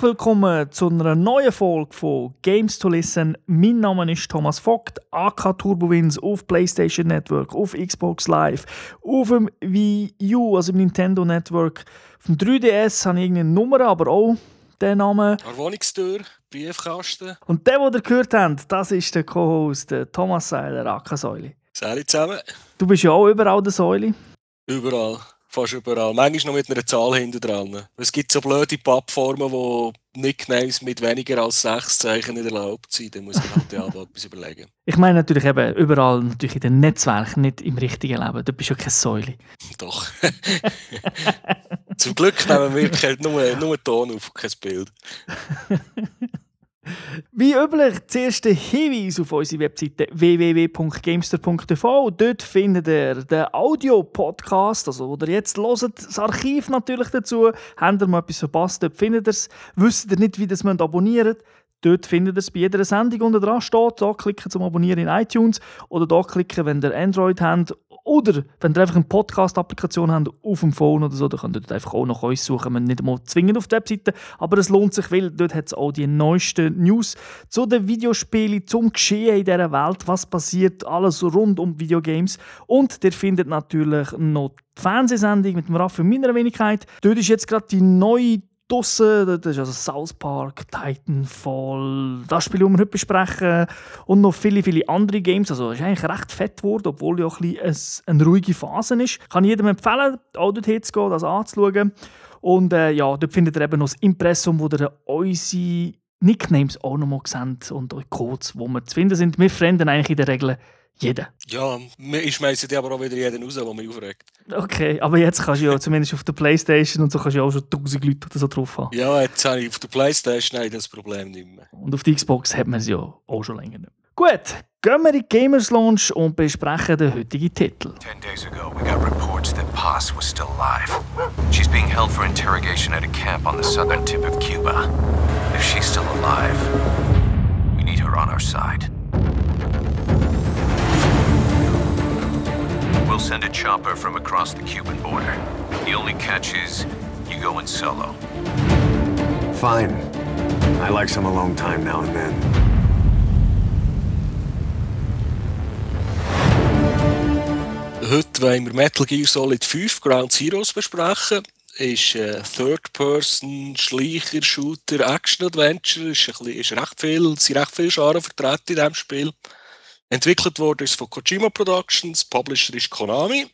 Herzlich willkommen zu einer neuen Folge von Games to Listen. Mein Name ist Thomas Vogt, AK Turbowins auf PlayStation Network, auf Xbox Live, auf dem Wii U, also im Nintendo Network. Auf dem 3DS habe ich irgendeine Nummer, aber auch den Namen. An Wohnungstür, Briefkasten. Und der, den ihr gehört habt, das ist der Co-Host Thomas Seiler, AK Säule. Salut zusammen. Du bist ja auch überall der Säule. Überall. Fast überall. Manchmal noch mit einer Zahl hinten dran. Es gibt so blöde Pappformen, wo Nicknames mit weniger als sechs Zeichen nicht erlaubt sind. Da muss ich halt ja etwas überlegen. Ich meine natürlich eben überall, natürlich in den Netzwerken, nicht im richtigen Leben. Du bist ja keine Säule. Doch. Zum Glück nehmen wir nur, nur Ton auf, kein Bild. Wie üblich, zuerst der Hinweis auf unsere Webseite www.gamester.tv. Dort findet ihr den Audio-Podcast, also wo ihr jetzt hört, das Archiv natürlich dazu. Habt ihr mal etwas verpasst, dort findet ihr es. Wisst ihr nicht, wie es abonnieren Dort findet ihr es bei jeder Sendung unten dran steht. Da klicken zum Abonnieren in iTunes oder da klicken, wenn ihr Android habt oder wenn ihr einfach eine Podcast-Applikation habt auf dem Phone oder so, dann könnt ihr einfach auch nach uns suchen. Wir nicht mal zwingend auf der Webseite, aber es lohnt sich, weil dort hat es auch die neuesten News zu den Videospielen, zum Geschehen in dieser Welt, was passiert, alles rund um Videogames. Und ihr findet natürlich noch die Fernsehsendung mit dem Raffi meiner Wenigkeit. Dort ist jetzt gerade die neue draussen. Das ist also South Park, Titanfall, das Spiel, das wir heute besprechen. Und noch viele, viele andere Games. Also es ist eigentlich recht fett geworden, obwohl ja auch ein bisschen eine ruhige Phase ist. Kann jedem empfehlen, auch dorthin zu gehen, das anzuschauen. Und äh, ja, dort findet ihr eben noch das Impressum, wo ihr unsere Nicknames auch noch mal seht und Codes, wo wir zu finden sind. Wir fremden eigentlich in der Regel jeden. Ja, ich schmeiße die aber auch wieder jeden raus, der mich aufregt. Okay, aber jetzt kannst du ja zumindest auf der Playstation und so kannst du ja auch schon 1000 Leute oder so drauf haben. Ja, jetzt habe ich auf der Playstation das Problem nicht mehr. Und auf der Xbox hat man es ja auch schon länger nicht mehr. Gut, gehen wir in die Gamers Launch und besprechen den heutigen Titel. Ten days ago, we got reports that Paz was still alive. She's being held for interrogation at a camp on the southern tip of Cuba. If she's still alive, we need her on our side. Send a chopper from across the Cuban border. The only catch is you go in solo. Fine. I like some alone time now and then. Heute wollen wir Metal Gear Solid 5 Ground Zeroes besprechen. Ist ein Third-Person-Schleicher-Shooter, Action-Adventure. Ist, ist recht viel, sind recht viele Scharen vertreten in diesem Spiel. Entwickelt wurde es von Kojima Productions, Publisher ist Konami.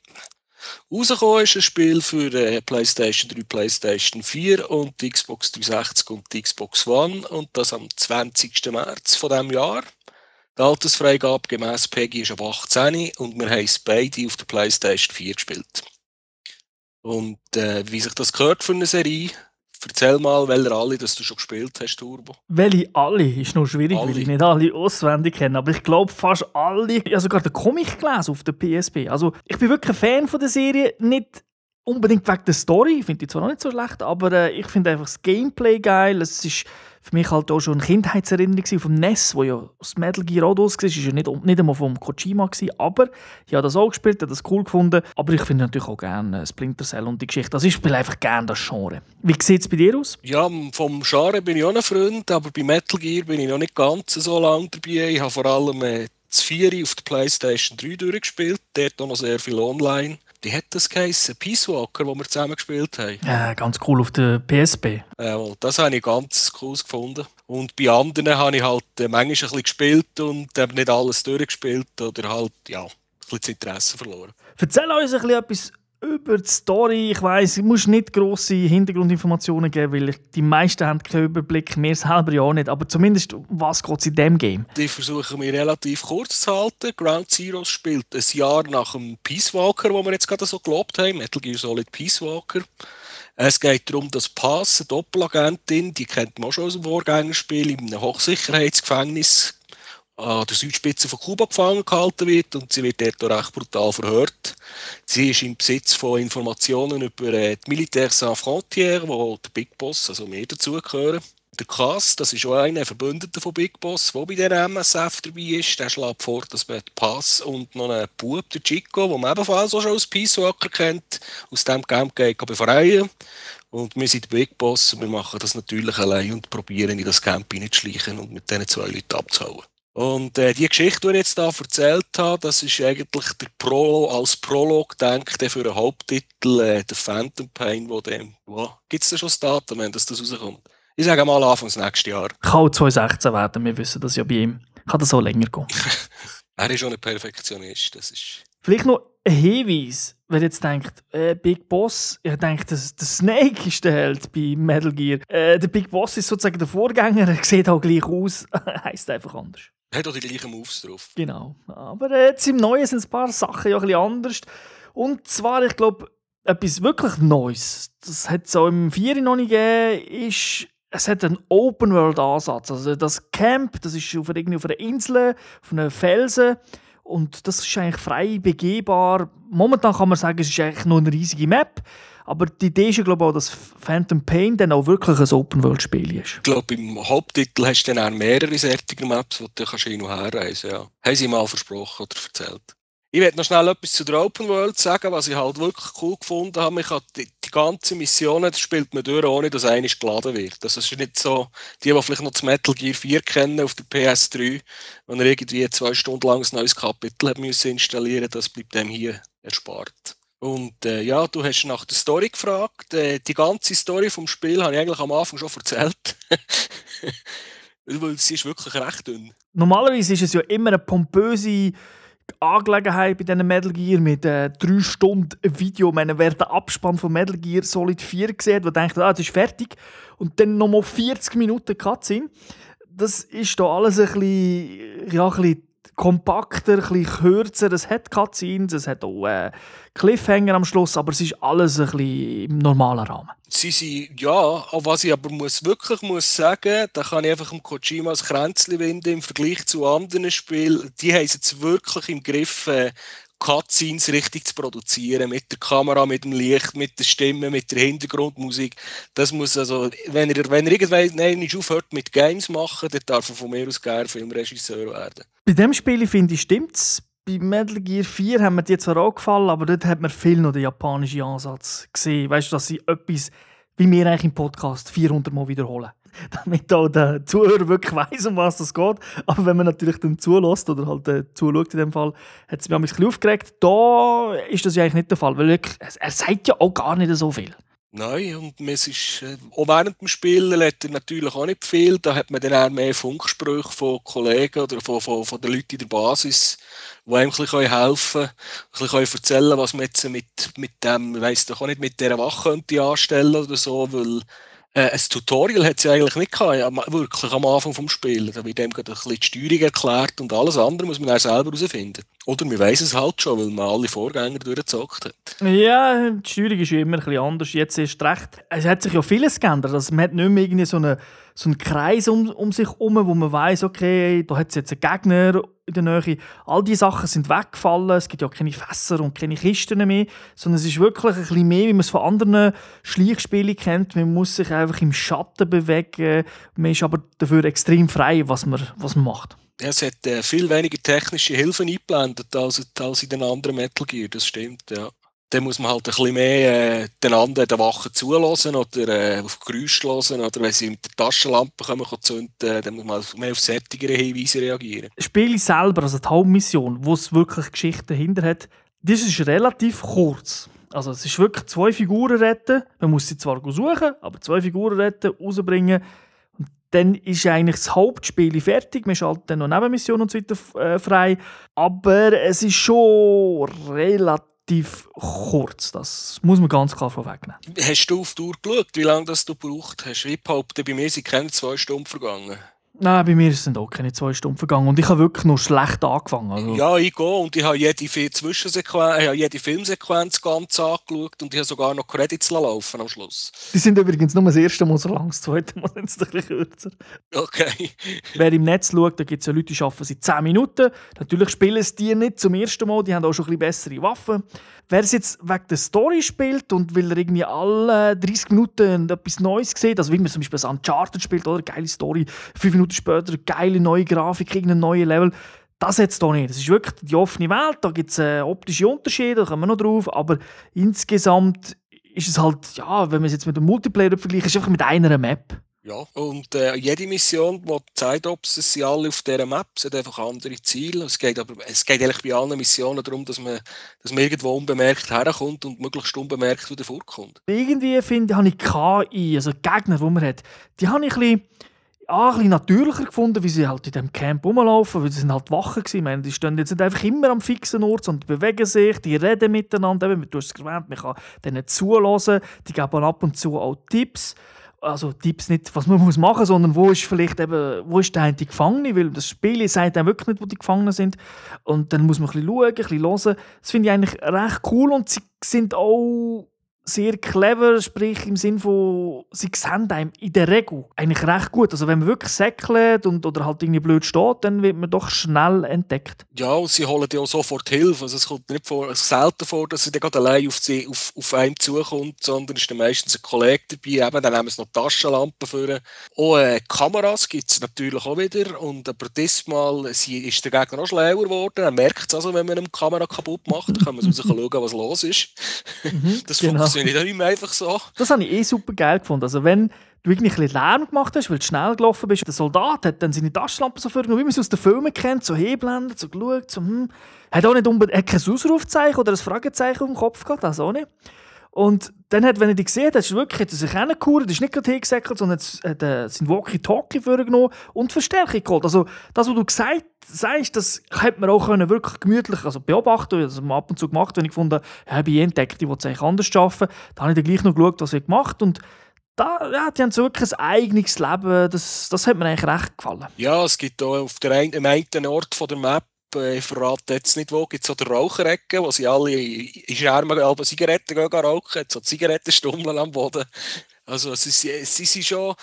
Rausgekommen ist ein Spiel für äh, PlayStation 3, PlayStation 4 und die Xbox 360 und die Xbox One und das am 20. März von diesem Jahr. Die Altersfreigabe gemäß PEGI ist ab 18 und wir haben es beide auf der PlayStation 4 gespielt. Und äh, wie sich das gehört für eine Serie, Erzähl mal, welche alle dass du schon gespielt hast, Turbo. Welche alle? Ist noch schwierig, alle. weil ich nicht alle auswendig kenne. Aber ich glaube fast alle. Ich habe sogar den Comic gelesen auf der PSP. Also ich bin wirklich ein Fan von der Serie. Nicht unbedingt wegen der Story, ich finde die zwar noch nicht so schlecht, aber äh, ich finde einfach das Gameplay geil. Es ist für mich halt auch schon eine Kindheitserinnerung vom NES, wo ja das Metal Gear auch war. War ja nicht, nicht einmal vom Kojima, gewesen, aber ich habe das auch gespielt, habe das cool gefunden. Aber ich finde natürlich auch gerne Splinter Cell und die Geschichte. Also ich spiele einfach gerne das Genre. Wie sieht es bei dir aus? Ja, vom Genre bin ich auch ein Freund, aber bei Metal Gear bin ich noch nicht ganz so lange dabei. Ich habe vor allem äh, das 4 auf der Playstation 3 durchgespielt, dort auch noch sehr viel online wie hat das geheißen? Peace Walker, wo wir zusammen gespielt haben. Ja, ganz cool auf der PSP. Ja, das habe ich ganz cool gefunden. Und bei anderen habe ich halt äh, manchmal ein bisschen gespielt und eben nicht alles durchgespielt oder halt, ja, ein bisschen das Interesse verloren. Erzähl uns ein bisschen etwas über die Story. Ich weiss, ich muss nicht grosse Hintergrundinformationen geben, weil die meisten haben keinen Überblick, mir selber ja auch nicht. Aber zumindest, was geht es in diesem Game? Die versuchen wir relativ kurz zu halten. Ground Zero spielt ein Jahr nach dem Peace Walker, wo wir jetzt gerade so gelobt haben. Metal Gear Solid Peace Walker. Es geht darum, dass Pass, eine Doppelagentin, die kennt man auch schon aus dem Vorgängerspiel, in einem Hochsicherheitsgefängnis an der Südspitze von Kuba gefangen gehalten wird und sie wird dort recht brutal verhört. Sie ist im Besitz von Informationen über äh, die Militaire Sans Frontières, wo der Big Boss, also wir dazugehören. Der Cass, das ist auch einer der Verbündeten von Big Boss, der bei der MSF dabei ist. Der schlägt vor, dass man Pass und noch einen Bub, der Chico, den man ebenfalls auch schon als Peace Walker kennt, aus dem Game befreien. Und wir sind Big Boss und wir machen das natürlich allein und probieren in das Camp hineinzuschleichen und mit diesen zwei Leuten abzuhauen. Und äh, die Geschichte, die ich jetzt hier erzählt habe, das ist eigentlich der Pro als Prolog, denke ich, für den Haupttitel, äh, der Phantom Pain, wo dem, wo, gibt es da schon das Datum, wenn das, das rauskommt? Ich sage mal Anfangs nächstes Jahr. Kann auch 2016 werden, wir wissen das ja bei ihm. Kann das so länger gehen. er ist schon ein Perfektionist, das ist... Vielleicht noch ein Hinweis, wer jetzt denkt, äh, Big Boss, ich denke, der Snake ist der Held bei Metal Gear. Äh, der Big Boss ist sozusagen der Vorgänger, er sieht auch gleich aus, heißt einfach anders. Hat auch die gleichen Moves drauf. Genau. Aber äh, jetzt im Neuen sind ein paar Sachen ja ein bisschen anders. Und zwar, ich glaube, etwas wirklich Neues, das hat es auch im 4 noch nicht gegeben, ist, es hat einen Open-World-Ansatz. Also das Camp, das ist auf, einer, auf einer Insel, auf einem Felsen. Und das ist eigentlich frei begehbar. Momentan kann man sagen, es ist eigentlich nur eine riesige Map. Aber die Idee ist ja, glaube ich, auch, dass Phantom Pain dann auch wirklich ein Open-World-Spiel ist. Ich glaube, im Haupttitel hast du dann auch mehrere solcher Maps, wo du hin und her reisen ja. Haben sie mal versprochen oder erzählt. Ich werde noch schnell etwas zu der Open World sagen, was ich halt wirklich cool gefunden habe. Ich habe die, die ganze Mission das spielt man durch, ohne dass einer geladen wird. Das ist nicht so, die, die vielleicht noch das Metal Gear 4 kennen auf der PS3, wenn er irgendwie zwei Stunden lang ein neues Kapitel hat müssen installieren das bleibt dem hier erspart. Und äh, ja, du hast nach der Story gefragt. Äh, die ganze Story vom Spiel habe ich eigentlich am Anfang schon erzählt. Weil sie ist wirklich recht dünn. Normalerweise ist es ja immer eine pompöse Angelegenheit bei diesen Metal Gear mit äh, 3 Stunden Video. meine, wer den Abspann von Metal Gear Solid 4 sieht, der denkt, ah, das ist fertig, und dann nochmal 40 Minuten Cutscene, das ist da alles ein bisschen, ja, ein bisschen kompakter, ein kürzer. Es hat Cutscenes, es hat auch äh, Cliffhanger am Schluss, aber es ist alles ein bisschen im normalen Rahmen. Sie sind, ja, was ich aber muss, wirklich muss sagen, da kann ich einfach dem Kojima das Kränzchen winden im Vergleich zu anderen Spielen. Die haben es jetzt wirklich im Griff, äh, Cutscenes richtig zu produzieren, mit der Kamera, mit dem Licht, mit der Stimme, mit der Hintergrundmusik. Das muss also, wenn er, wenn er irgendwann nicht aufhört mit Games machen, dann darf er von mir aus gerne Filmregisseur werden. Bei dem Spiel finde ich, stimmt es. Bei Metal Gear 4 haben mir die zwar auch gefallen, aber dort hat man viel noch den japanischen Ansatz gesehen. Weißt du, dass sie etwas, wie wir eigentlich im Podcast 400 Mal wiederholen. Damit auch der Zuhörer wirklich weiß, um was es geht. Aber wenn man natürlich dann zulässt oder halt äh, zuschaut in dem Fall, hat es mich ein bisschen aufgeregt. Da ist das ja eigentlich nicht der Fall, weil wirklich, er sagt ja auch gar nicht so viel. Nein, und es ist, äh, auch während dem Spielen hat er natürlich auch nicht viel. Da hat man dann auch mehr Funksprüche von Kollegen oder von, von, von den Leuten in der Basis, die einem ein bisschen helfen können, ein bisschen erzählen was man jetzt mit, mit dem, ich weiss doch auch nicht, mit dieser Wache könnte anstellen oder so, weil äh, ein Tutorial hat sie eigentlich nicht gehabt, ja, wirklich am Anfang des Spiels. Da wird dem ein bisschen die Steuerung erklärt und alles andere muss man dann selber herausfinden. Oder wir wissen es halt schon, weil man alle Vorgänger durchgezockt hat. Ja, die Steuerung ist immer ein bisschen anders. Jetzt ist recht. Es hat sich ja vieles geändert. Also man hat nicht mehr irgendwie so, eine, so einen Kreis um, um sich herum, wo man weiß, okay, da hat es jetzt einen Gegner in der Nähe. All diese Sachen sind weggefallen. Es gibt ja keine Fässer und keine Kisten mehr. Sondern es ist wirklich ein bisschen mehr, wie man es von anderen Schleichspielen kennt. Man muss sich einfach im Schatten bewegen. Man ist aber dafür extrem frei, was man, was man macht es hat äh, viel weniger technische Hilfen eingeblendet als, als in den anderen Metal Gear, das stimmt, ja. Dann muss man halt ein bisschen mehr äh, den anderen den Wachen zulassen oder äh, auf Geräusche hören oder wenn sie mit der Taschenlampe kommen, zünden, dann muss man mehr auf sättigere Hinweise reagieren. Das Spiel selber, also die Hauptmission, wo es wirklich Geschichten dahinter hat, das ist relativ kurz. Also es ist wirklich zwei Figuren retten. Man muss sie zwar suchen, aber zwei Figuren retten, rausbringen dann ist eigentlich das Hauptspiel fertig. Man schaltet dann noch Nebenmissionen und so weiter äh, frei. Aber es ist schon relativ kurz. Das muss man ganz klar vorwegnehmen. Hast du auf die Uhr geschaut, wie lange das du gebraucht hast? Wie behauptet, bei mir sind keine zwei Stunden vergangen. Nein, bei mir sind auch keine zwei Stunden vergangen und ich habe wirklich noch schlecht angefangen. Also. Ja, ich gehe und ich habe jede, Zwischensequenz, ich habe jede Filmsequenz ganz angeschaut und ich habe sogar noch Credits laufen am Schluss. Die sind übrigens nur das erste Mal so lang, das zweite Mal sind sie ein bisschen kürzer. Okay. Wer im Netz schaut, da gibt es ja Leute, die arbeiten seit 10 Minuten. Natürlich spielen es die nicht zum ersten Mal, die haben auch schon ein bisschen bessere Waffen. Wer es jetzt wegen der Story spielt und weil er irgendwie alle 30 Minuten etwas Neues sieht, also wie man zum Beispiel das Uncharted spielt, oder? Geile Story, fünf Minuten später geile neue Grafik, irgendein neues Level. Das jetzt hier nicht. Das ist wirklich die offene Welt, da gibt es äh, optische Unterschiede, da kommen wir noch drauf, aber insgesamt ist es halt, ja, wenn man es jetzt mit dem Multiplayer vergleicht, ist es einfach mit einer Map. Ja, und äh, jede Mission, die zeigt, ob sind alle auf dieser Map, es hat einfach andere Ziele. Es geht, aber, es geht eigentlich bei allen Missionen darum, dass man, dass man irgendwo unbemerkt herkommt und möglichst unbemerkt wieder vorkommt. irgendwie finde habe ich KI, also Gegner, die man hat, die habe ich ein bisschen, ja, ein bisschen natürlicher gefunden, wie sie halt in diesem Camp rumlaufen, weil sie sind halt Wachen gewesen. Meine, die stehen jetzt nicht einfach immer am fixen Ort, sondern die bewegen sich, die reden miteinander, eben, du hast es erwähnt, man kann denen zuhören, die geben ab und zu auch Tipps. Also Tipps nicht, was man muss machen muss, sondern wo ist vielleicht eben, wo ist der eine Gefangene, weil das Spiel sagt einem wirklich nicht, wo die Gefangenen sind. Und dann muss man ein bisschen schauen, ein bisschen hören. Das finde ich eigentlich recht cool und sie sind auch sehr clever, sprich im Sinn von, sie sehen einem in der Regel eigentlich recht gut. Also wenn man wirklich säckelt und, oder halt irgendwie blöd steht, dann wird man doch schnell entdeckt. Ja, und sie holen dir auch sofort Hilfe. Also es kommt nicht vor, selten vor, dass sie dann gerade allein auf, sie, auf, auf einem zukommt, sondern ist dann meistens ein Kollege dabei. Eben, dann nehmen sie noch Taschenlampen für. Auch äh, Kameras gibt es natürlich auch wieder. Und aber diesmal sie, ist der Gegner auch schlauer geworden. Er merkt es also, wenn man eine Kamera kaputt macht, dann kann man raus schauen, was los ist. das genau. funktioniert nicht mehr einfach so. Das habe ich eh super geil gefunden. Also wenn du irgendwie ein Lärm gemacht hast, weil du schnell gelaufen bist, der Soldat hat dann seine Taschenlampe so vorgenommen, wie man es aus den Filmen kennt, so heblendet, so geschaut, so hm. Hat auch nicht unbedingt, hat kein Ausrufzeichen oder ein Fragezeichen auf dem Kopf gehabt, das auch nicht. Und dann hat, wenn er die gesehen hat, ist wirklich, hat er sich hingekuert, ist nicht gerade hingesäckelt, sondern hat äh, sein Walkie-Talkie vorgenommen und Verstärkung geholt. Also das, was du gesagt sagst, das hätte man auch können wirklich gemütlich also beobachten Das haben wir ab und zu gemacht, wenn ich gefunden habe, habe ich entdeckt, ich wollte es eigentlich anders arbeiten. Dann habe ich dann gleich noch geschaut, was er gemacht und da, ja, die haben so wirklich ein eigenes Leben. Das, das hat mir eigentlich recht gefallen. Ja, es gibt auch auf der einen, einen Ort von der Map ich verrate jetzt nicht wo, gibt es so die Raucherecke, wo sie alle in Schermen alle Zigaretten gehen rauchen, so Zigarettenstummeln am Boden. Also sie, sie sind schon,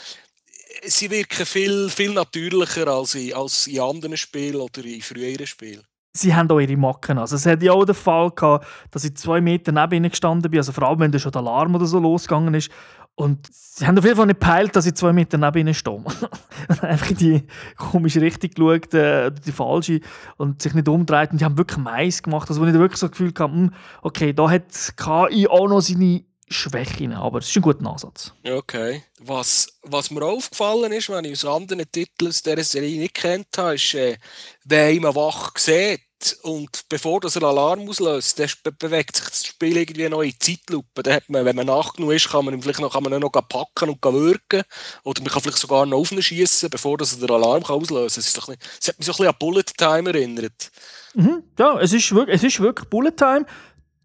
sie wirken viel, viel natürlicher als in, als in anderen Spielen oder in früheren Spielen. Sie haben auch ihre Macken. Also es hat ja auch den Fall gehabt, dass ich zwei Meter neben ihnen gestanden bin, also vor allem, wenn da schon der Alarm oder so losgegangen ist. Und sie haben auf jeden Fall nicht gepeilt, dass ich zwei Meter neben ihnen stehe. Einfach in die komische Richtung geschaut, äh, die falsche, und sich nicht umdreht. Und die haben wirklich Mais gemacht. Also, wo ich wirklich so das Gefühl hatte, hm, okay, da hat KI auch noch seine Schwächen, aber es ist ein guter Ansatz. Okay. Was, was mir aufgefallen ist, wenn ich aus anderen Titeln aus dieser Serie nicht kennt habe, ist, äh, wenn man wach sieht und bevor das ein Alarm auslöst, dann be bewegt sich das Spiel irgendwie noch in Zeitlupe. Dann hat man, wenn man nach genug ist, kann man vielleicht noch, kann man noch packen und wirken. Oder man kann vielleicht sogar noch aufschießen, bevor das der Alarm kann auslösen kann. Es, hat mich so ein bisschen an Bullet Time erinnert. Mhm. Ja, es ist, wirklich, es ist wirklich Bullet Time.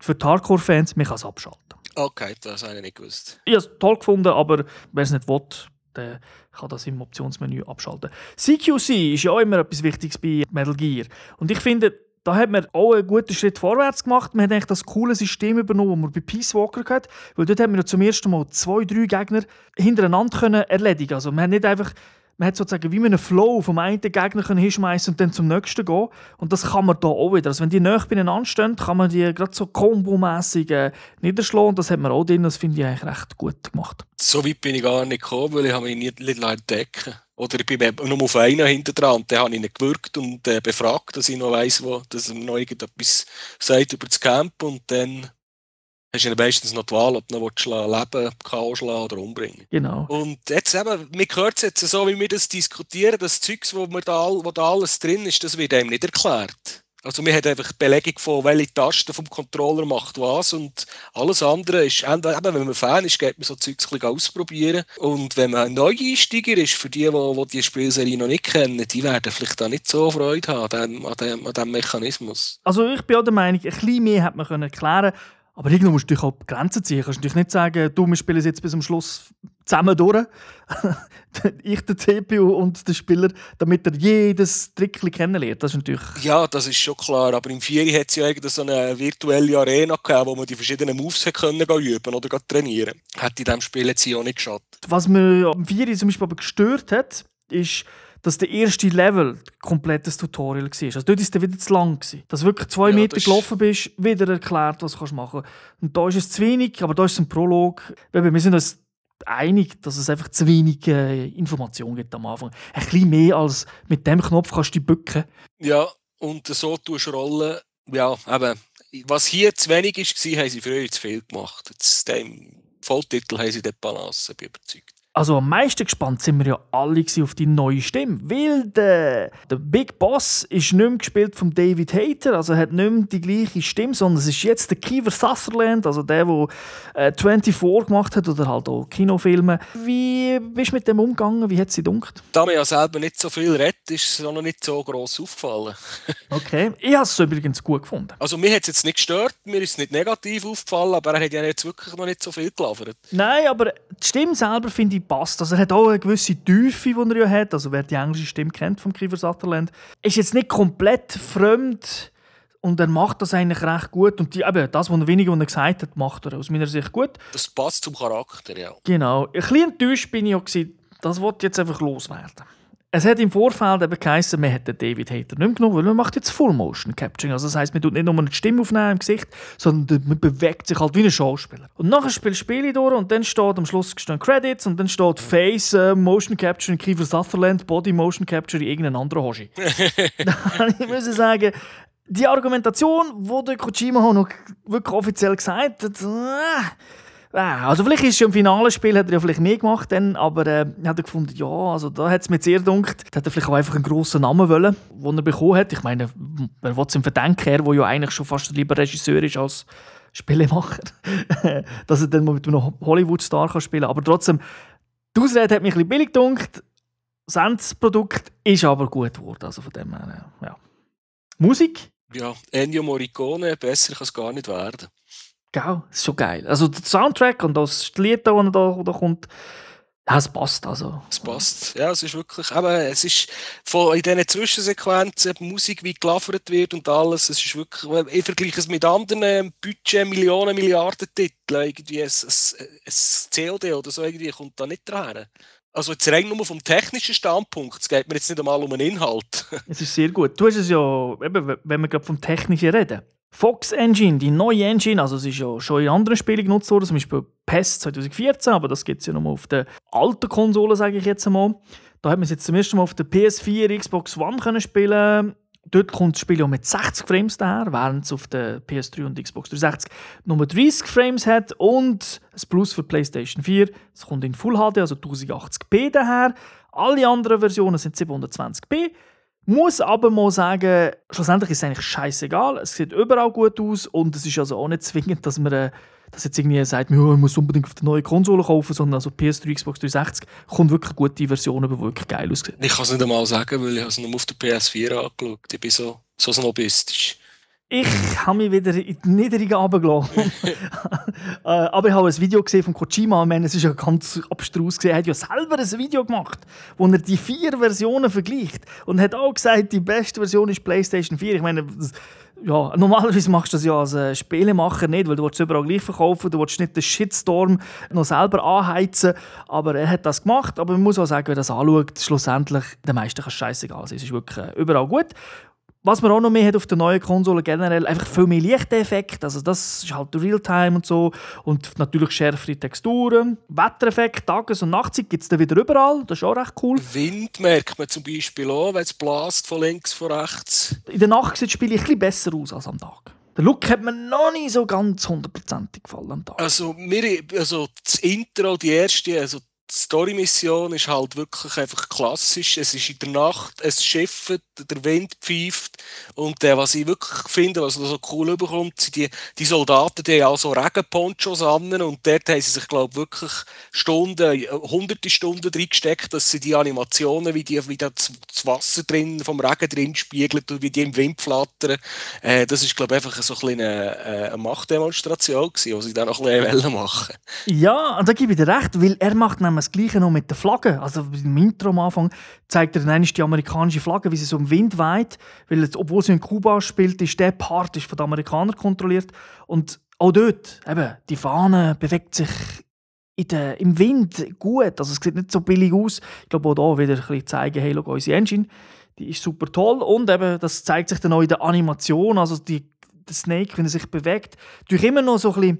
Für die Hardcore-Fans, man kann es abschalten. Okay, das habe ich nicht gewusst. Ich habe es toll gefunden, aber wer es nicht will, der kann das im Optionsmenü abschalten. CQC ist ja auch immer etwas Wichtiges bei Metal Gear. Und ich finde, da hat man auch einen guten Schritt vorwärts gemacht. Man hat eigentlich das coole System übernommen, das man bei Peace Walker hat. Weil dort haben wir ja zum ersten Mal zwei, drei Gegner hintereinander können erledigen Also man hat nicht einfach man hat sozusagen wie einen Flow vom einen Gegner hinschmeißen und dann zum nächsten gehen. Und das kann man hier auch wieder. Also wenn die nahe beieinander stehen, kann man die gerade so kombomässig äh, niederschlagen. Und das hat man auch drin. Das finde ich eigentlich recht gut gemacht. So weit bin ich gar nicht gekommen, weil ich mich nicht, nicht entdecken Oder ich bin nur auf einen hinter dran und dann habe ich ihn gewürgt und äh, befragt, dass ich noch weiss, wo, dass er noch irgendetwas sagt über das Camp und dann hast du ja meistens noch die Wahl, ob du noch leben schlagen oder umbringen Genau. Und jetzt eben, mir gehört es jetzt so, wie wir das diskutieren, das Zeugs, wo, wir da, wo da alles drin ist, das wird einem nicht erklärt. Also wir haben einfach die Belegung von, welche Taste vom Controller macht was und alles andere ist, eben, wenn man Fan ist, geht man so Zeugs ein ausprobieren. Und wenn man ein Neueinsteiger ist, für die, die, die Spielserie noch nicht kennen, die werden vielleicht da nicht so Freude haben an diesem, an dem, an dem Mechanismus. Also ich bin auch der Meinung, ein bisschen mehr hätte man können erklären aber irgendwo musst du dich auch Grenzen ziehen. Du kannst natürlich nicht sagen, du, wir spielen jetzt bis zum Schluss zusammen durch. ich, der CPU und der Spieler, damit er jedes Trick kennenlernt. Das ist natürlich... Ja, das ist schon klar. Aber im Vieri hat es ja so eine virtuelle Arena gegeben, wo man die verschiedenen Moves können üben oder trainieren Hat in diesem Spiel jetzt auch nicht geschadet. Was mir am Vieri zum Beispiel aber gestört hat, ist, dass der erste Level komplettes Tutorial war. Also dort war es wieder zu lang. Gewesen. Dass du wirklich zwei ja, Meter gelaufen bist, wieder erklärt, was du machen kannst. Und da ist es zu wenig, aber da ist es ein Prolog. Wir sind uns einig, dass es einfach zu wenig äh, Information gibt am Anfang. Ein bisschen mehr als mit dem Knopf kannst du bücken. Ja, und so tust du Rollen. Ja, eben, was hier zu wenig war, haben sie früher zu viel gemacht. Jetzt, dem Volltitel haben sie den Balance, bin überzeugt. Also am meisten gespannt sind wir ja alle auf die neue Stimme, weil der, der Big Boss ist nicht mehr gespielt von David Hater, also er hat nicht mehr die gleiche Stimme, sondern es ist jetzt der Kiefer Sutherland, also der, der äh, 24 gemacht hat oder halt auch Kinofilme. Wie bist du mit dem umgegangen? Wie hat dir gedacht? Da mir ja selber nicht so viel redet, ist es noch nicht so gross aufgefallen. okay, ich habe es übrigens gut gefunden. Also mir hat es jetzt nicht gestört, mir ist es nicht negativ aufgefallen, aber er hat ja jetzt wirklich noch nicht so viel gelabert. Nein, aber die Stimme selber finde ich passt. Also er hat auch eine gewisse Tiefe, die er ja hat. Also wer die englische Stimme kennt vom Kiefer Sutherland, ist jetzt nicht komplett fremd und er macht das eigentlich recht gut. Und die, eben, das, was er weniger was er gesagt hat, macht er aus meiner Sicht gut. Das passt zum Charakter, ja. Genau. Ein bisschen enttäuscht bin ich auch gewesen, das wollte jetzt einfach loswerden. Es hat im Vorfeld eben geheißen, man hätte David Hater nicht mehr genommen, weil man macht jetzt Full Motion Capturing. Also das heisst, man tut nicht nur eine Stimme aufnehmen im Gesicht, sondern man bewegt sich halt wie ein Schauspieler. Und nachher spielt das Spiel durch und dann steht am Schluss stehen Credits und dann steht Face uh, Motion Capturing Kiefer Sutherland, Body Motion Capturing irgendein anderer Hoshi. ich muss sagen, die Argumentation, die der Kojima noch wirklich offiziell gesagt hat, äh, also vielleicht ist es schon im finalen Spiel, hat er ja vielleicht mehr gemacht, dann, aber äh, hat er gefunden, ja, also da hat es mir sehr gedacht, da hat er vielleicht auch einfach einen grossen Namen wollen, den er bekommen hat. Ich meine, wer will es ihm verdenken, er, der ja eigentlich schon fast lieber Regisseur ist als Spielemacher, dass er dann mal mit einem Hollywood-Star spielen kann. Aber trotzdem, die Ausrede hat mich ein bisschen billig gedacht. Das Endprodukt ist aber gut geworden, also von dem her, ja. Musik? Ja, Ennio Morricone, besser kann es gar nicht werden. Gell? Das ist schon geil. Also der Soundtrack und das Lied, das da, da kommt, ja, es passt also. Es passt. Ja, es ist wirklich, aber es ist von in diesen Zwischensequenzen, die Musik, wie geliefert wird und alles, es ist wirklich, ich vergleiche es mit anderen Budget, Millionen, Milliarden Titeln, irgendwie ein, ein, ein COD oder so, irgendwie kommt da nicht dran. Also jetzt rein nur vom technischen Standpunkt, es geht mir jetzt nicht einmal um den Inhalt. es ist sehr gut. Du hast es ja, eben, wenn wir gerade vom Technischen reden, Fox Engine, die neue Engine, also es ist ja schon in anderen Spielen genutzt worden, zum Beispiel PES 2014, aber das gibt es ja mal auf der alten Konsole, sage ich jetzt einmal. Da hat man es jetzt zum ersten Mal auf der PS4, Xbox One können spielen. Dort kommt das Spiel ja mit 60 Frames daher, während es auf der PS3 und Xbox 360 nur 30 Frames hat und das Plus für PlayStation 4. Es kommt in Full HD, also 1080p daher. Alle anderen Versionen sind 720p. Muss aber mal sagen, schlussendlich ist es eigentlich scheißegal. Es sieht überall gut aus und es ist also auch nicht zwingend, dass man äh, dass jetzt irgendwie sagt, man, ich muss unbedingt auf die neue Konsole kaufen, sondern also PS3, Xbox 360 kommt wirklich gute Versionen, die wirklich geil aussehen. Ich kann es nicht einmal sagen, weil ich es nur auf der PS4 angeschaut Ich bin so, so snobistisch. Ich habe mich wieder in die Niedrigen runtergelassen. Äh, aber ich habe ein Video gesehen von Kojima. Ich meine, es ist ja ganz abstrus gesehen. Er hat ja selber ein Video gemacht, wo er die vier Versionen vergleicht. Und hat auch gesagt, die beste Version ist PlayStation 4. Ich meine, ja, normalerweise machst du das ja als äh, Spielemacher nicht, weil du willst überall gleich verkaufen, du willst nicht den Shitstorm noch selber anheizen. Aber er hat das gemacht. Aber man muss auch sagen, wer das anschaut, schlussendlich, den meisten kann es scheißegal sein. Es ist wirklich äh, überall gut. Was man auch noch mehr hat auf der neuen Konsole generell, einfach viel mehr Lichteffekte. Also das ist halt Realtime und so. Und natürlich schärfere Texturen. Wettereffekt, Tages- und Nachtzeit gibt es dann wieder überall. Das ist auch recht cool. Wind merkt man zum Beispiel auch, wenn es blast von links, von rechts. In der Nacht sieht das Spiel ein bisschen besser aus als am Tag. Der Look hat mir noch nicht so ganz hundertprozentig gefallen am Tag. Also, mir, also das Intro, die erste, also die Story-Mission ist halt wirklich einfach klassisch. Es ist in der Nacht, es schifft, der Wind pfeift. Und äh, was ich wirklich finde, was so cool überkommt, sind die, die Soldaten, die haben auch so Regenponchos an. Und dort haben sie sich, glaube ich, wirklich Stunden, hunderte Stunden drin gesteckt, dass sie die Animationen, wie, die, wie das Wasser drin, vom Regen drin spiegelt und wie die im Wind flattern. Äh, das ist, glaube ich, einfach so ein eine, äh, eine Machtdemonstration die sie dann noch ein bisschen machen Ja, da gebe ich dir recht, weil er macht nämlich das Gleiche noch mit den Flaggen. Also im Intro am Anfang zeigt er dann die amerikanische Flagge, wie sie so im Wind weht. Weil es, obwohl sie in Kuba spielt, ist der Part ist von den Amerikanern kontrolliert. Und auch dort, eben, die Fahne bewegt sich der, im Wind gut. Also es sieht nicht so billig aus. Ich glaube auch hier wieder ein bisschen zeigen, hey, schau, unsere Engine, die ist super toll. Und eben, das zeigt sich dann auch in der Animation. Also die, der Snake, wenn er sich bewegt, durch immer noch so ein bisschen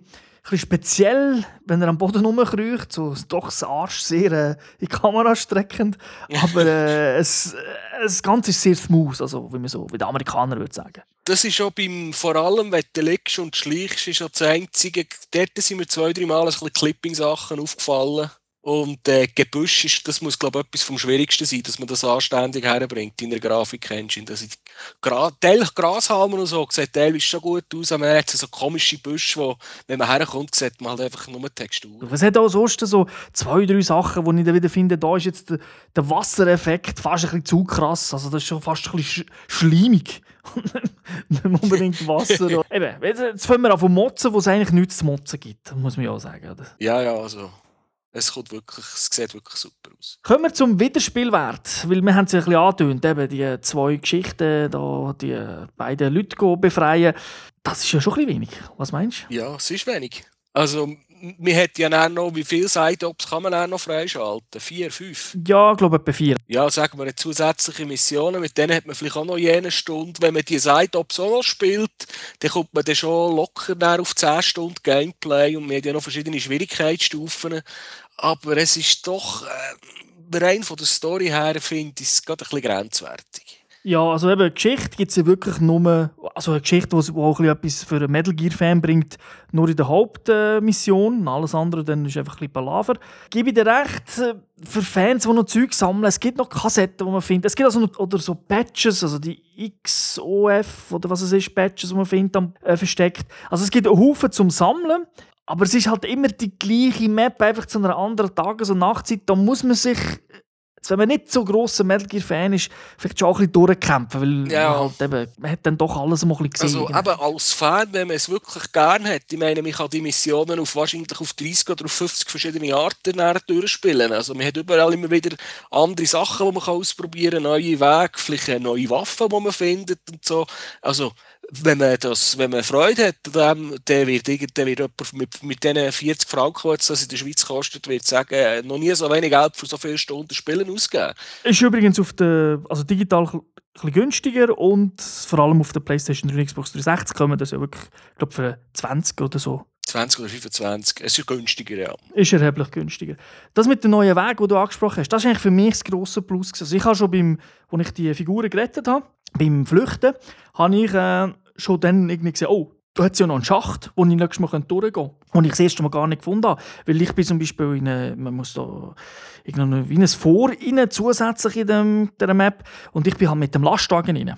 bisschen speziell, wenn er am Boden rumkreucht, so doch das Arsch sehr äh, in die Kamera streckend, aber äh, es, äh, das Ganze ist sehr smooth, also wie man so, wie der Amerikaner würde sagen. Das ist auch beim, vor allem, wenn du legst und schleichst, ist das Einzige, dort sind mir zwei, drei Mal ein bisschen Clipping-Sachen aufgefallen, und äh, Gebüsch ist, das muss, glaube ich, etwas vom Schwierigsten sein, dass man das anständig herbringt in der Grafik-Engine. Das ist, Gra Grashalmen und so sieht teilweise schon gut aus, aber man hat so komische Büsche, wo, wenn man herkommt, sieht man halt einfach nur Textur. Es hat auch sonst so zwei, drei Sachen, die ich dann wieder finde, da ist jetzt der, der Wassereffekt fast ein bisschen zu krass. Also das ist schon fast ein bisschen sch schleimig. nicht unbedingt Wasser. Eben, jetzt fangen wir an von Motzen, wo es eigentlich nichts zu motzen gibt, muss man ja auch sagen. Oder? Ja, ja, also es, kommt wirklich, es sieht wirklich super aus. Kommen wir zum Wiederspielwert, weil wir haben es ein bisschen angetönt, eben die zwei Geschichten, da, die beiden Leute befreien. Das ist ja schon ein bisschen wenig. Was meinst du? Ja, es ist wenig. Also, man hat ja noch, wie viele Side-Ops kann man auch noch freischalten? Vier, fünf? Ja, ich glaube etwa vier. Ja, sagen wir zusätzliche Missionen, mit denen hat man vielleicht auch noch jene Stunde. Wenn man die Side-Ops auch noch spielt, dann kommt man dann schon locker auf 10 Stunden Gameplay und man hat ja noch verschiedene Schwierigkeitsstufen. Aber es ist doch, äh, rein von der Story her, finde ich es gerade ein bisschen grenzwertig. Ja, also eben, Geschichte gibt es ja wirklich nur, also eine Geschichte, die auch etwas für einen Metal Gear-Fan bringt, nur in der Hauptmission. Äh, alles andere dann ist einfach ein bisschen Palaver. Gebe ich dir recht, für Fans, die noch Zeug sammeln, es gibt noch Kassetten, die man findet. Es gibt also noch, oder so Patches, also die XOF oder was es ist, Patches, die man findet, äh, versteckt. Also es gibt einen Haufen zum Sammeln. Aber es ist halt immer die gleiche Map, einfach zu einer anderen Tages- und Nachtzeit. Da muss man sich wenn man nicht so grosser Metal Gear-Fan ist, vielleicht schon auch ein bisschen durchkämpfen, weil ja. man, halt eben, man hat dann doch alles mal ein bisschen gesehen. Also eben als Fan, wenn man es wirklich gerne hat, ich meine, man kann die Missionen auf wahrscheinlich auf 30 oder auf 50 verschiedene Arten durchspielen. Also man hat überall immer wieder andere Sachen, die man ausprobieren kann, neue Wege, vielleicht neue Waffen, die man findet und so. Also wenn man, das, wenn man Freude hat, dann, dann wird, dann wird jemand mit, mit diesen 40 Franken, die das in der Schweiz kostet, wird sagen, äh, noch nie so wenig Geld für so viele Stunden Spielen ausgeben. Ist übrigens auf der, also digital ein bisschen günstiger und vor allem auf der PlayStation 3 Xbox 360 kommen das ja wirklich, ich glaube, für 20 oder so. 20 oder 25. Es ist günstiger, ja. Ist erheblich günstiger. Das mit dem neuen Weg, den du angesprochen hast, das ist eigentlich für mich das grosse Plus. Also ich habe schon beim, als ich die Figuren gerettet habe, beim Flüchten, habe ich äh, schon dann irgendwie gesehen, oh, da hat es ja noch einen Schacht, wo ich nächstes Mal durchgehen könnte. Und ich das erste Mal gar nicht gefunden habe. Weil ich bin zum Beispiel in eine, man muss da wie ein Vor rein, zusätzlich in dem, dieser Map. Und ich bin halt mit dem Lastwagen rein.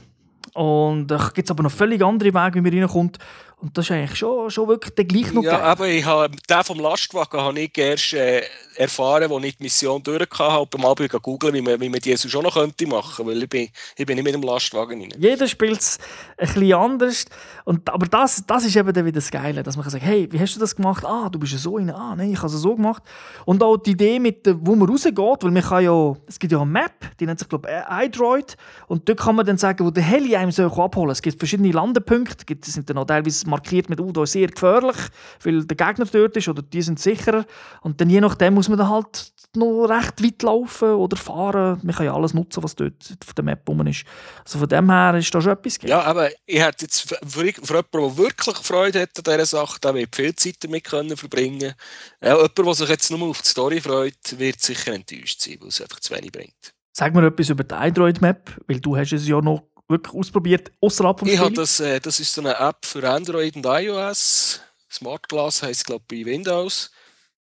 Und da gibt es aber noch völlig andere Wege, wie man reinkommt. Und das ist eigentlich schon, schon wirklich der gleiche noch Ja, geil. aber ich habe, den vom Lastwagen habe ich erst äh, erfahren, als ich die Mission durch hatte, beim Abend googeln, wie man, wie man die so schon noch könnte machen, weil ich bin, ich bin nicht mit dem Lastwagen rein. Jeder spielt es ein bisschen anders. Und, aber das, das ist eben dann wieder das Geile, dass man kann sagen, hey, wie hast du das gemacht? Ah, du bist ja so rein. Ah, nein, ich habe es so gemacht. Und auch die Idee, mit, wo man rausgeht, weil man kann ja, es gibt ja eine Map, die nennt sich, glaube ich, iDroid. Und dort kann man dann sagen, wo der Heli einem soll abholen soll. Es gibt verschiedene Landepunkte, die sind dann auch teilweise markiert mit, da ist sehr gefährlich, weil der Gegner dort ist oder die sind sicherer. Und dann je nachdem muss man dann halt noch recht weit laufen oder fahren. Man kann ja alles nutzen, was dort auf der Map rum ist. Also von dem her ist da schon etwas gegeben. Ja, aber ich hätte jetzt für, für jemanden, der wirklich Freude hat an dieser Sache, der wird viel Zeit damit können verbringen können. jemand, der sich jetzt nur auf die Story freut, wird sicher enttäuscht sein, weil es einfach zu wenig bringt. Sag mir etwas über die Android-Map, weil du hast es ja noch wirklich ausprobiert, außerhalb vom ich Spiel? Das, äh, das ist so eine App für Android und iOS. Smart Glass heisst, glaube ich, bei Windows.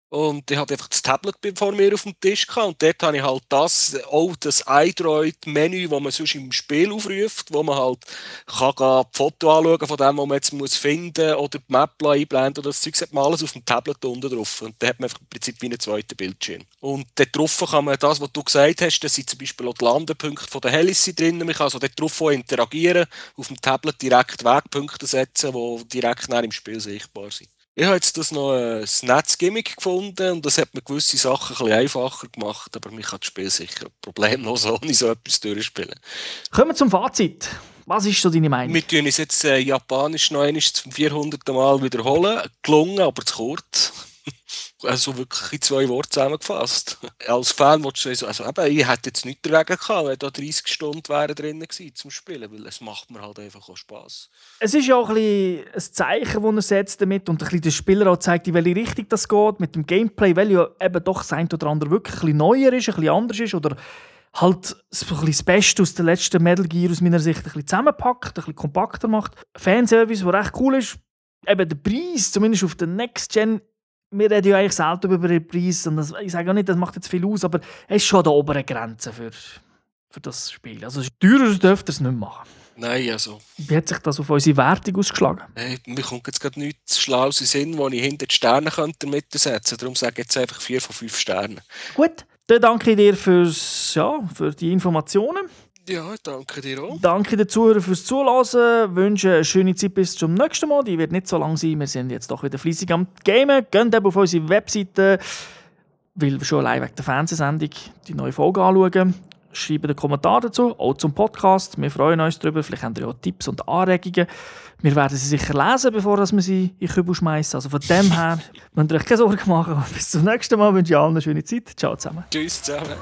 Und ich hatte einfach das Tablet vor mir auf dem Tisch gehabt. und dort habe ich halt das, auch das iDroid-Menü, das man sonst im Spiel aufruft, wo man halt kann die Foto anschauen von dem, was man jetzt muss finden oder die Map einblenden oder das Zeug, hat man alles auf dem Tablet unten drauf. Und da hat man einfach im Prinzip wie einen zweiten Bildschirm. Und dort drauf kann man das, was du gesagt hast, da sind zum Beispiel auch die Landepunkte von der Helice drin. Man kann also dort drauf auch interagieren, auf dem Tablet direkt Wegpunkte setzen, die direkt nach im Spiel sichtbar sind. Ich habe jetzt das noch ein Netz-Gimmick gefunden und das hat mir gewisse Sachen ein bisschen einfacher gemacht, aber mich kann das Spiel sicher problemlos ohne so etwas durchspielen. Kommen wir zum Fazit. Was ist so deine Meinung? Wir tun uns jetzt äh, Japanisch noch einmal zum 400. Mal wiederholen. Gelungen, aber zu kurz. Also wirklich in zwei Worte zusammengefasst. Als Fan willst du also, also eben, ich hätte jetzt nichts dagegen gehabt, wenn da 30 Stunden wären drin gewesen zum Spielen, weil es macht mir halt einfach auch Spass. Es ist ja auch ein, bisschen ein Zeichen, das er setzt damit und ein bisschen der Spieler auch zeigt, in welche Richtung das geht, mit dem Gameplay, weil ja eben doch das eine oder andere wirklich ein bisschen neuer ist, ein bisschen anders ist oder halt ein bisschen das Beste aus dem letzten Metal Gear aus meiner Sicht ein bisschen zusammenpackt, ein bisschen kompakter macht. Fanservice, der recht cool ist. Eben der Preis, zumindest auf der Next Gen, wir reden ja eigentlich selten über den Preis und das, ich sage auch nicht, das macht jetzt viel aus, aber es ist schon an der oberen Grenze für, für das Spiel. Also teurer dürfte es nicht machen. Nein, also. Wie hat sich das auf unsere Wertung ausgeschlagen? Hey, mir kommt jetzt gerade nichts Schlaues in Sinn, wo ich hinter die Sterne könnte mitsetzen Darum sage ich jetzt einfach 4 von 5 Sternen. Gut, dann danke ich dir fürs, ja, für die Informationen. Ja, danke dir auch. Danke den Zuhörern fürs Zuhören. Wünsche eine schöne Zeit bis zum nächsten Mal. Die wird nicht so lang sein. Wir sind jetzt doch wieder fleissig am Gamen. Geht eben auf unsere Webseite, weil wir schon allein wegen der Fernsehsendung die neue Folge anschauen. Schreibt einen Kommentar dazu, auch zum Podcast. Wir freuen uns darüber. Vielleicht habt ihr auch Tipps und Anregungen. Wir werden sie sicher lesen, bevor wir sie in den Kübel schmeißen. Also von dem her, müsst ihr euch keine Sorgen machen. Bis zum nächsten Mal. Ich wünsche ich allen eine schöne Zeit. Ciao zusammen. Tschüss zusammen.